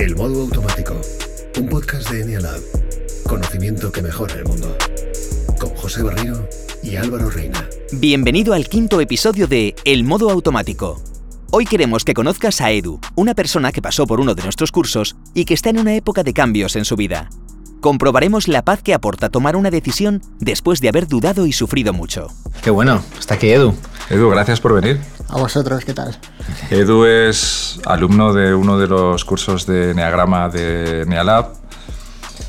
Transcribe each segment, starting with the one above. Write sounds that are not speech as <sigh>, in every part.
El modo automático, un podcast de Enialab. Conocimiento que mejora el mundo. Con José Barrio y Álvaro Reina. Bienvenido al quinto episodio de El modo automático. Hoy queremos que conozcas a Edu, una persona que pasó por uno de nuestros cursos y que está en una época de cambios en su vida. Comprobaremos la paz que aporta tomar una decisión después de haber dudado y sufrido mucho. Qué bueno, está aquí Edu. Edu, gracias por venir. A vosotros, ¿qué tal? Edu es alumno de uno de los cursos de Neagrama de Nealab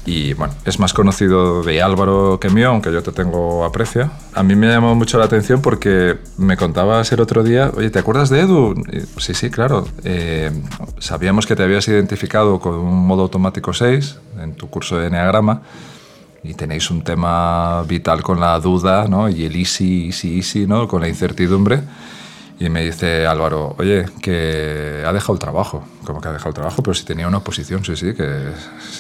y bueno, es más conocido de Álvaro que mío, aunque yo te tengo aprecio. A mí me llamó mucho la atención porque me contabas el otro día, oye, ¿te acuerdas de Edu? Y, sí, sí, claro. Eh, sabíamos que te habías identificado con un modo automático 6 en tu curso de Neagrama y tenéis un tema vital con la duda ¿no? y el easy, easy, easy, ¿no? con la incertidumbre. Y me dice Álvaro, oye, que ha dejado el trabajo. ¿Cómo que ha dejado el trabajo? Pero si tenía una oposición, sí, sí, que,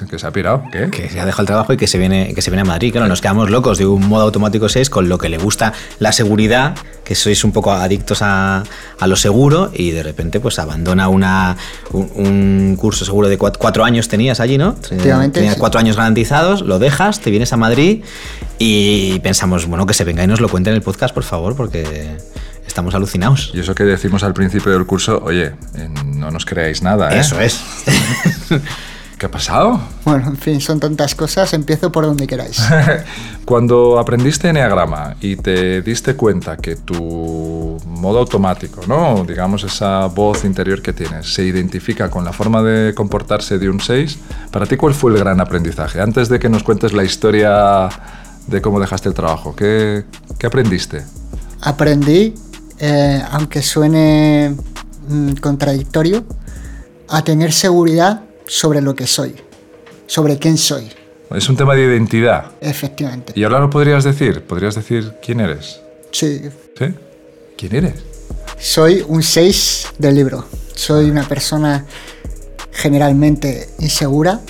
que se ha pirado. ¿Qué? Que se ha dejado el trabajo y que se viene, que se viene a Madrid. Claro, nos quedamos locos de un modo automático 6 con lo que le gusta la seguridad, que sois un poco adictos a, a lo seguro y de repente pues abandona una, un, un curso seguro de cuatro, cuatro, años tenías allí, ¿no? Tenías sí. cuatro años garantizados, lo dejas, te vienes a Madrid y pensamos, bueno, que se venga y nos lo cuente en el podcast, por favor, porque estamos alucinados. Y eso que decimos al principio del curso, oye, eh, no nos creáis nada, ¿eh? Eso es. <laughs> ¿Qué ha pasado? Bueno, en fin, son tantas cosas, empiezo por donde queráis. <laughs> Cuando aprendiste Enneagrama y te diste cuenta que tu modo automático, ¿no? digamos esa voz interior que tienes, se identifica con la forma de comportarse de un 6, ¿para ti cuál fue el gran aprendizaje? Antes de que nos cuentes la historia de cómo dejaste el trabajo, ¿qué, qué aprendiste? Aprendí, eh, aunque suene mm, contradictorio, a tener seguridad sobre lo que soy, sobre quién soy. Es un tema de identidad. Efectivamente. ¿Y ahora lo podrías decir? ¿Podrías decir quién eres? Sí. ¿Sí? ¿Quién eres? Soy un 6 del libro. Soy una persona generalmente insegura,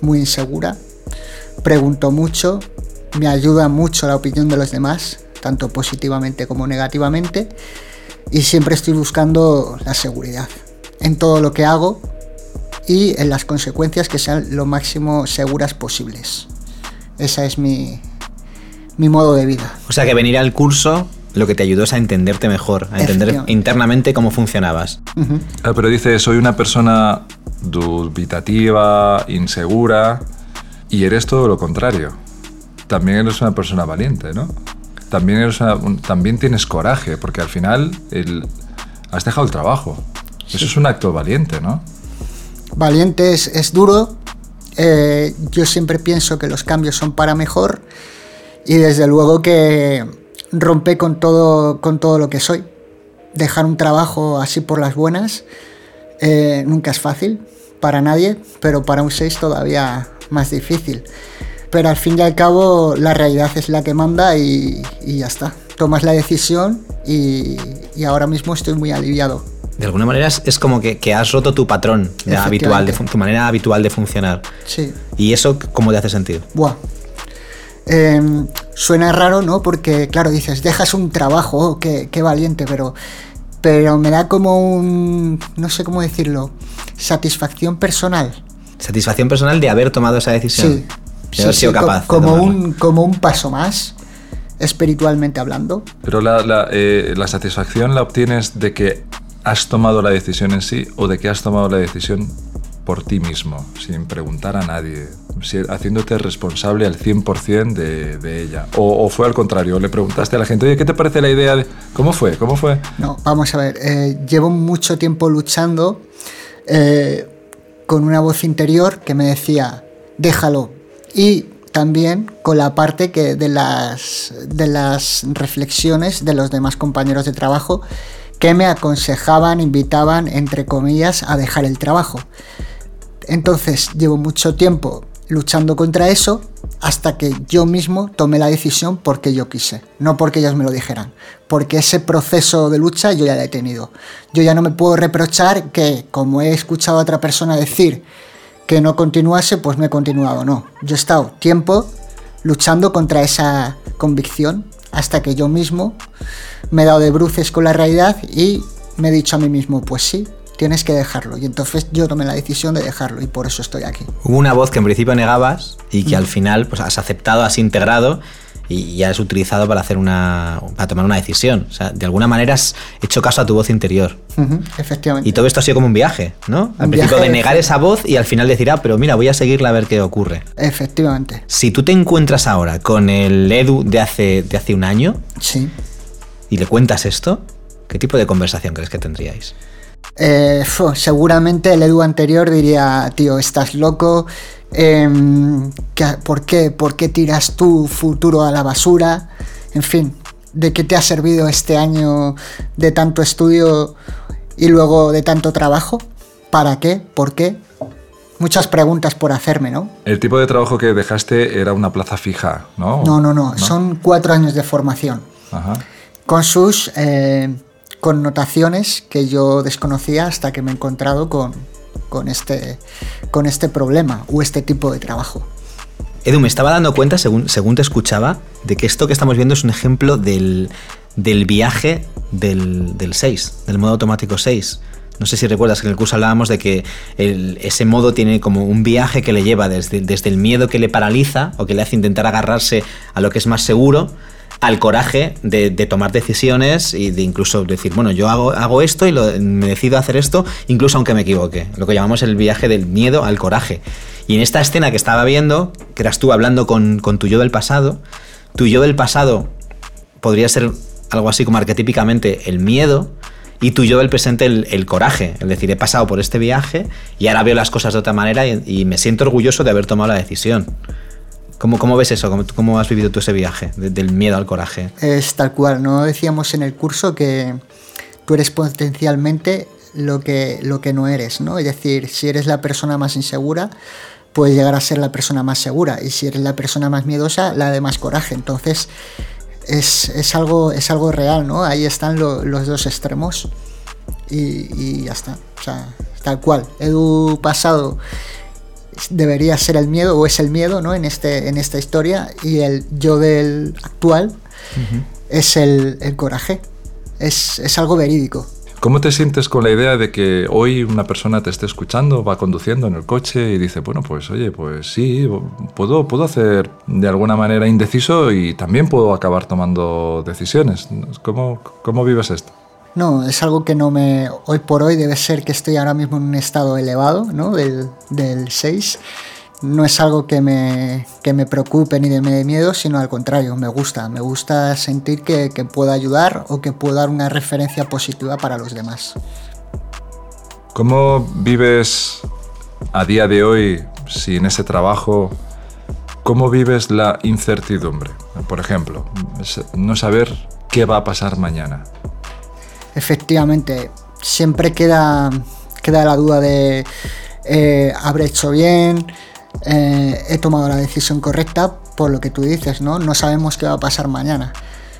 muy insegura. Pregunto mucho, me ayuda mucho la opinión de los demás, tanto positivamente como negativamente. Y siempre estoy buscando la seguridad en todo lo que hago y en las consecuencias que sean lo máximo seguras posibles. Esa es mi, mi modo de vida. O sea que venir al curso lo que te ayudó es a entenderte mejor, a entender internamente cómo funcionabas. Uh -huh. ah, pero dice, soy una persona dubitativa, insegura, y eres todo lo contrario. También eres una persona valiente, ¿no? También, eres una, un, también tienes coraje, porque al final el, has dejado el trabajo. Sí. Eso es un acto valiente, ¿no? Valiente es, es duro. Eh, yo siempre pienso que los cambios son para mejor y desde luego que rompe con todo, con todo lo que soy. Dejar un trabajo así por las buenas eh, nunca es fácil para nadie, pero para un 6 todavía más difícil. Pero al fin y al cabo la realidad es la que manda y, y ya está. Tomas la decisión y, y ahora mismo estoy muy aliviado de alguna manera es, como que, que, has roto tu patrón habitual, de, tu manera habitual de funcionar. Sí. ¿Y eso cómo te hace sentido? Buah. Eh, suena raro, ¿no? Porque, claro, dices, dejas un trabajo, oh, qué, qué, valiente, pero, pero me da como un, no sé cómo decirlo, satisfacción personal. Satisfacción personal de haber tomado esa decisión. Sí. De haber sí, sido sí, capaz. Como, un, como un paso más, espiritualmente hablando. Pero la, la, eh, la satisfacción la obtienes de que has tomado la decisión en sí o de que has tomado la decisión por ti mismo, sin preguntar a nadie, haciéndote responsable al 100% de, de ella. O, o, fue al contrario, le preguntaste a la gente, oye, ¿qué te parece la idea de... ¿Cómo fue? ¿Cómo fue? No, vamos a ver, eh, llevo mucho tiempo luchando eh, con una voz interior que me decía, déjalo. Y también con la parte que de, las, de las reflexiones de los demás compañeros de trabajo que me aconsejaban, invitaban, entre comillas, a dejar el trabajo. Entonces llevo mucho tiempo luchando contra eso hasta que yo mismo tomé la decisión porque yo quise, no porque ellos me lo dijeran, porque ese proceso de lucha yo ya lo he tenido. Yo ya no me puedo reprochar que, como he escuchado a otra persona decir que no continuase, pues no he continuado, no. Yo he estado tiempo luchando contra esa convicción hasta que yo mismo me he dado de bruces con la realidad y me he dicho a mí mismo, pues sí, tienes que dejarlo. Y entonces yo tomé la decisión de dejarlo y por eso estoy aquí. Hubo una voz que en principio negabas y que al final pues, has aceptado, has integrado y ya has utilizado para hacer una para tomar una decisión. O sea, de alguna manera has hecho caso a tu voz interior. Efectivamente. Y todo esto ha sido como un viaje, ¿no? Al Un principio viaje de negar esa voz y al final decir, ah, pero mira, voy a seguirla a ver qué ocurre. Efectivamente. Si tú te encuentras ahora con el Edu de hace, de hace un año Sí. y le cuentas esto, ¿qué tipo de conversación crees que tendríais? Eh, seguramente el Edu anterior diría, tío, estás loco. Em, ¿qué- ¿por, qué, ¿Por qué tiras tu futuro a la basura? En fin, ¿de qué te ha servido este año de tanto estudio y luego de tanto trabajo? ¿Para qué? ¿Por qué? Muchas preguntas por hacerme, ¿no? El tipo de trabajo que dejaste era una plaza fija, ¿no? No, no, no. Son cuatro años de formación. Ajá. con sus eh, connotaciones que yo desconocía hasta que me he encontrado con, con, este, con este problema o este tipo de trabajo. Edu, me estaba dando cuenta, según, te escuchaba, de que esto que estamos viendo es un ejemplo del, del viaje del, del 6, del modo automático 6. No sé si recuerdas que en el curso hablábamos de que ese modo tiene como un viaje que le lleva desde, desde el miedo que le paraliza o que le hace intentar agarrarse a lo que es más seguro al coraje de, tomar decisiones y de incluso decir, bueno, yo hago, hago esto y lo- me decido hacer esto, incluso aunque me equivoque. Lo que llamamos el viaje del miedo al coraje. Y en esta escena que estaba viendo, que eras tú hablando con, con tu yo del pasado, tu yo del pasado podría ser algo así como arquetípicamente el miedo y tu yo del presente el, coraje. Es decir, he pasado por este viaje y ahora veo las cosas de otra manera y, me siento orgulloso de haber tomado la decisión. ¿Cómo, cómo ves eso? ¿Cómo, cómo has vivido tú ese viaje? de- del miedo al coraje. Es tal cual, ¿no? Decíamos en el curso que tú eres potencialmente lo que, lo que no eres, ¿no? Es decir, si eres la persona más insegura, puedes llegar a ser la persona más segura. Y si eres la persona más miedosa, la de más coraje. Entonces, es, es algo, es algo real, ¿no? Ahí están lo- los dos extremos. Y, y ya está. O sea, tal cual. Edu pasado debería ser el miedo o es el miedo ¿no? en, este, en esta historia y el yo del actual es el, el coraje. Es, es algo verídico. ¿Cómo te sientes con la idea de que hoy una persona te esté escuchando, va conduciendo en el coche y dice, bueno, pues oye, pues sí, puedo, puedo hacer de alguna manera indeciso y también puedo acabar tomando decisiones? ¿Cómo, cómo vives esto? No, es algo que no me... Hoy por hoy debe ser que estoy ahora mismo en un estado elevado, ¿no? Del, del 6. No es algo que me, que me preocupe ni de me dé miedo, sino al contrario, me gusta. Me gusta sentir que, que puedo ayudar o que puedo dar una referencia positiva para los demás. ¿Cómo vives a día de hoy sin ese trabajo? ¿Cómo vives la incertidumbre? Por ejemplo, no saber qué va a pasar mañana. Efectivamente, siempre queda, queda la duda de eh, habré hecho bien, eh, he tomado la decisión correcta por lo que tú dices, ¿no? No sabemos qué va a pasar mañana.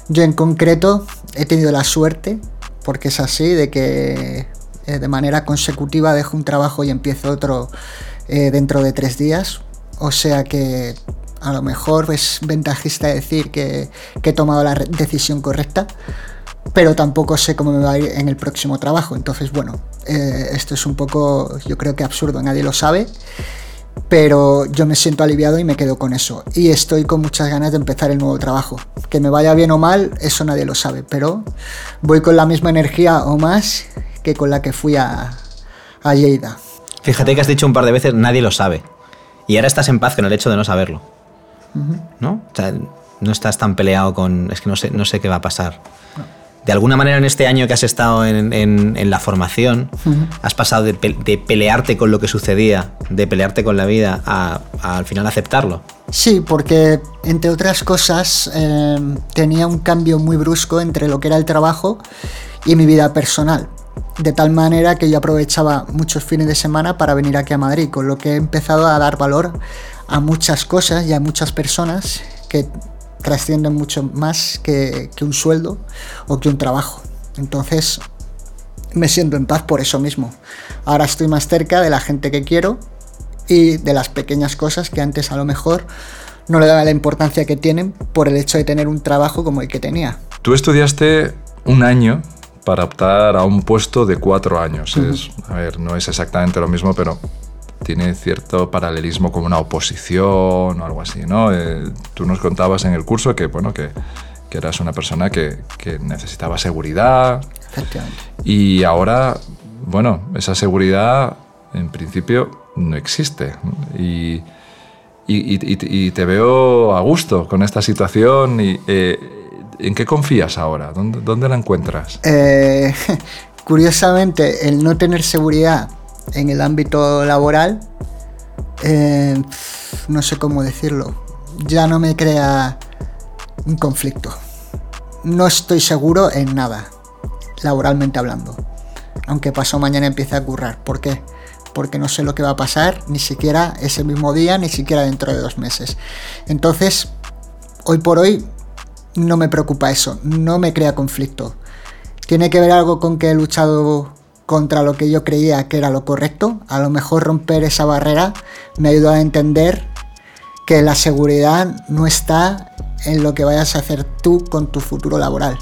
Yo en concreto he tenido la suerte, porque es así, de que eh, de manera consecutiva dejo un trabajo y empiezo otro eh, dentro de tres días. O sea que a lo mejor es ventajista decir que, he tomado la decisión correcta pero tampoco sé cómo me va a ir en el próximo trabajo. Entonces, bueno, esto es un poco, yo creo que absurdo, nadie lo sabe, pero yo me siento aliviado y me quedo con eso. Y estoy con muchas ganas de empezar el nuevo trabajo. Que me vaya bien o mal, eso nadie lo sabe, pero voy con la misma energía o más que con la que fui a, a Lleida. Fíjate que has dicho un par de veces, nadie lo sabe. Y ahora estás en paz con el hecho de no saberlo. ¿No? O sea, no estás tan peleado con, es que no sé, no sé qué va a pasar de alguna manera en este año que has estado en, en, en la formación, uh -huh. has pasado de, pe de, pelearte con lo que sucedía, de pelearte con la vida, a, a al final aceptarlo. Sí, porque entre otras cosas eh, tenía un cambio muy brusco entre lo que era el trabajo y mi vida personal. De tal manera que yo aprovechaba muchos fines de semana para venir aquí a Madrid, con lo que he empezado a dar valor a muchas cosas y a muchas personas que trascienden mucho más que, que, un sueldo o que un trabajo. Entonces me siento en paz por eso mismo. Ahora estoy más cerca de la gente que quiero y de las pequeñas cosas que antes a lo mejor no le daba la importancia que tienen por el hecho de tener un trabajo como el que tenía. Tú estudiaste un año para optar a un puesto de cuatro años. es, a ver, no es exactamente lo mismo, pero tiene cierto paralelismo con una oposición o algo así, ¿no? Eh, tú nos contabas en el curso que, bueno, que, que eras una persona que, que necesitaba seguridad. Y ahora, bueno, esa seguridad en principio no existe. Y, y, y, y te veo a gusto con esta situación. Y, eh, ¿En qué confías ahora? ¿Dónde, dónde la encuentras? Eh, <laughs> curiosamente, el no tener seguridad en el ámbito laboral, eh, no sé cómo decirlo, ya no me crea un conflicto. No estoy seguro en nada, laboralmente hablando. Aunque pasó mañana empiece a currar. ¿Por qué? Porque no sé lo que va a pasar, ni siquiera ese mismo día, ni siquiera dentro de dos meses. Entonces, hoy por hoy, no me preocupa eso, no me crea conflicto. Tiene que ver algo con que he luchado contra lo que yo creía que era lo correcto. A lo mejor romper esa barrera me ayudó a entender que la seguridad no está en lo que vayas a hacer tú con tu futuro laboral,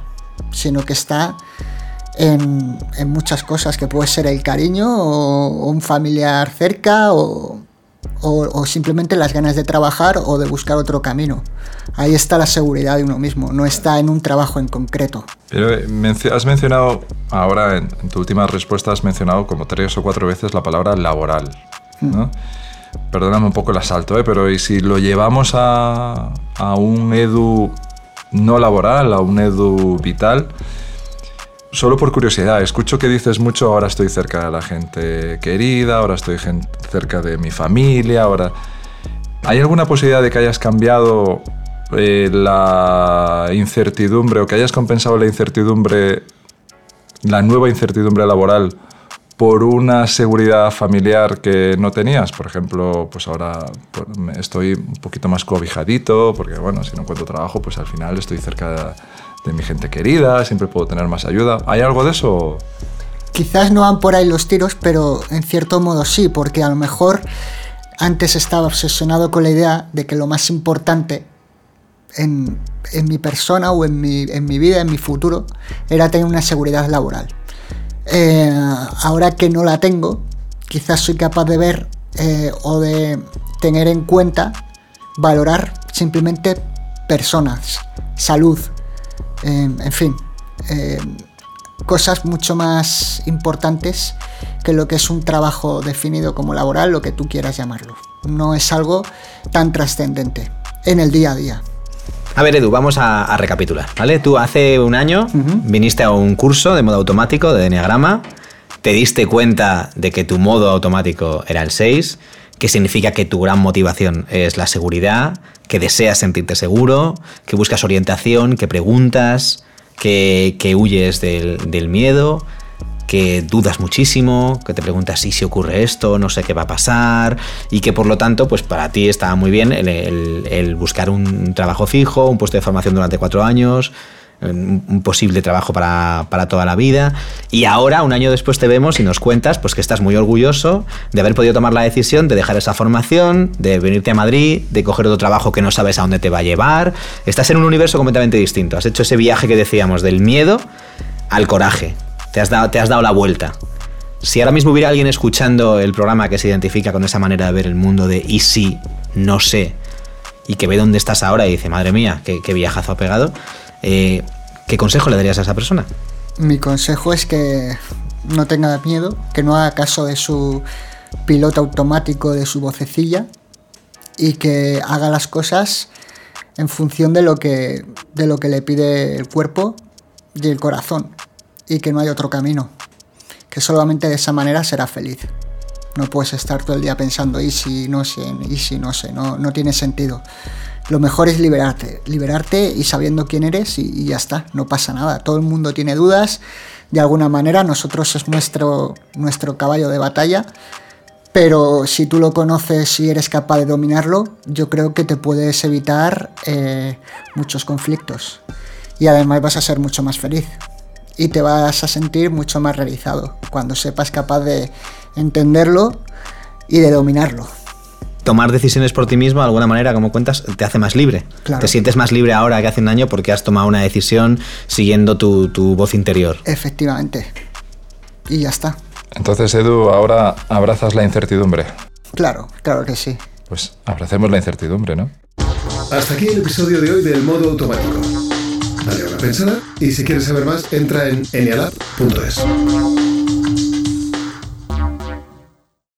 sino que está en, muchas cosas, que puede ser el cariño o un familiar cerca o, o, o, simplemente las ganas de trabajar o de buscar otro camino. Ahí está la seguridad de uno mismo, no está en un trabajo en concreto. Pero has mencionado, ahora en, en tu última respuesta has mencionado como tres o cuatro veces la palabra laboral. ¿no? Mm. Perdóname un poco el asalto, ¿eh? pero ¿y si lo llevamos a, a un edu no laboral, a un edu vital? Solo por curiosidad, escucho que dices mucho, ahora estoy cerca de la gente querida, ahora estoy cerca de mi familia, ahora... ¿Hay alguna posibilidad de que hayas cambiado eh, la incertidumbre o que hayas compensado la incertidumbre, la nueva incertidumbre laboral por una seguridad familiar que no tenías? Por ejemplo, pues ahora estoy un poquito más cobijadito, porque bueno, si no encuentro trabajo, pues al final estoy cerca de de mi gente querida, siempre puedo tener más ayuda. ¿Hay algo de eso? Quizás no van por ahí los tiros, pero en cierto modo sí, porque a lo mejor antes estaba obsesionado con la idea de que lo más importante en, en mi persona o en mi, en mi, vida, en mi futuro, era tener una seguridad laboral. Eh, ahora que no la tengo, quizás soy capaz de ver eh, o de tener en cuenta, valorar simplemente personas, salud, eh, en fin, eh, cosas mucho más importantes que lo que es un trabajo definido como laboral, lo que tú quieras llamarlo. No es algo tan trascendente en el día a día. A ver, Edu, vamos a, a recapitular, ¿vale? Tú hace un año uh -huh. viniste a un curso de modo automático de Enneagrama, te diste cuenta de que tu modo automático era el 6, que significa que tu gran motivación es la seguridad, que deseas sentirte seguro, que buscas orientación, que preguntas, que, que huyes del, del, miedo, que dudas muchísimo, que te preguntas ¿y si ocurre esto? No sé qué va a pasar y que por lo tanto pues para ti está muy bien el, el buscar un trabajo fijo, un puesto de formación durante cuatro años, un posible trabajo para, para, toda la vida. Y ahora, un año después, te vemos y nos cuentas pues, que estás muy orgulloso de haber podido tomar la decisión de dejar esa formación, de venirte a Madrid, de coger otro trabajo que no sabes a dónde te va a llevar. Estás en un universo completamente distinto. Has hecho ese viaje que decíamos del miedo al coraje. Te has dado, te has dado la vuelta. Si ahora mismo hubiera alguien escuchando el programa que se identifica con esa manera de ver el mundo de y si, no sé, y que ve dónde estás ahora y dice, madre mía, qué, qué viajazo ha pegado, eh, ¿qué consejo le darías a esa persona? Mi consejo es que no tenga miedo, que no haga caso de su piloto automático, de su vocecilla y que haga las cosas en función de lo que, de lo que le pide el cuerpo y el corazón y que no hay otro camino, que solamente de esa manera será feliz. No puedes estar todo el día pensando y si no sé, y si no sé, no, no tiene sentido lo mejor es liberarte, liberarte y sabiendo quién eres y, ya está, no pasa nada. Todo el mundo tiene dudas, de alguna manera, nosotros es nuestro, nuestro caballo de batalla, pero si tú lo conoces y eres capaz de dominarlo, yo creo que te puedes evitar eh, muchos conflictos y además vas a ser mucho más feliz y te vas a sentir mucho más realizado cuando sepas capaz de entenderlo y de dominarlo. Tomar decisiones por ti mismo, de alguna manera, como cuentas, te hace más libre. Claro. Te sientes más libre ahora que hace un año porque has tomado una decisión siguiendo tu, tu voz interior. Efectivamente. Y ya está. Entonces, Edu, ahora abrazas la incertidumbre. Claro, claro que sí. Pues abracemos la incertidumbre, ¿no? Hasta aquí el episodio de hoy del modo automático. Dale una pensada y si quieres saber más, entra en enialab.es.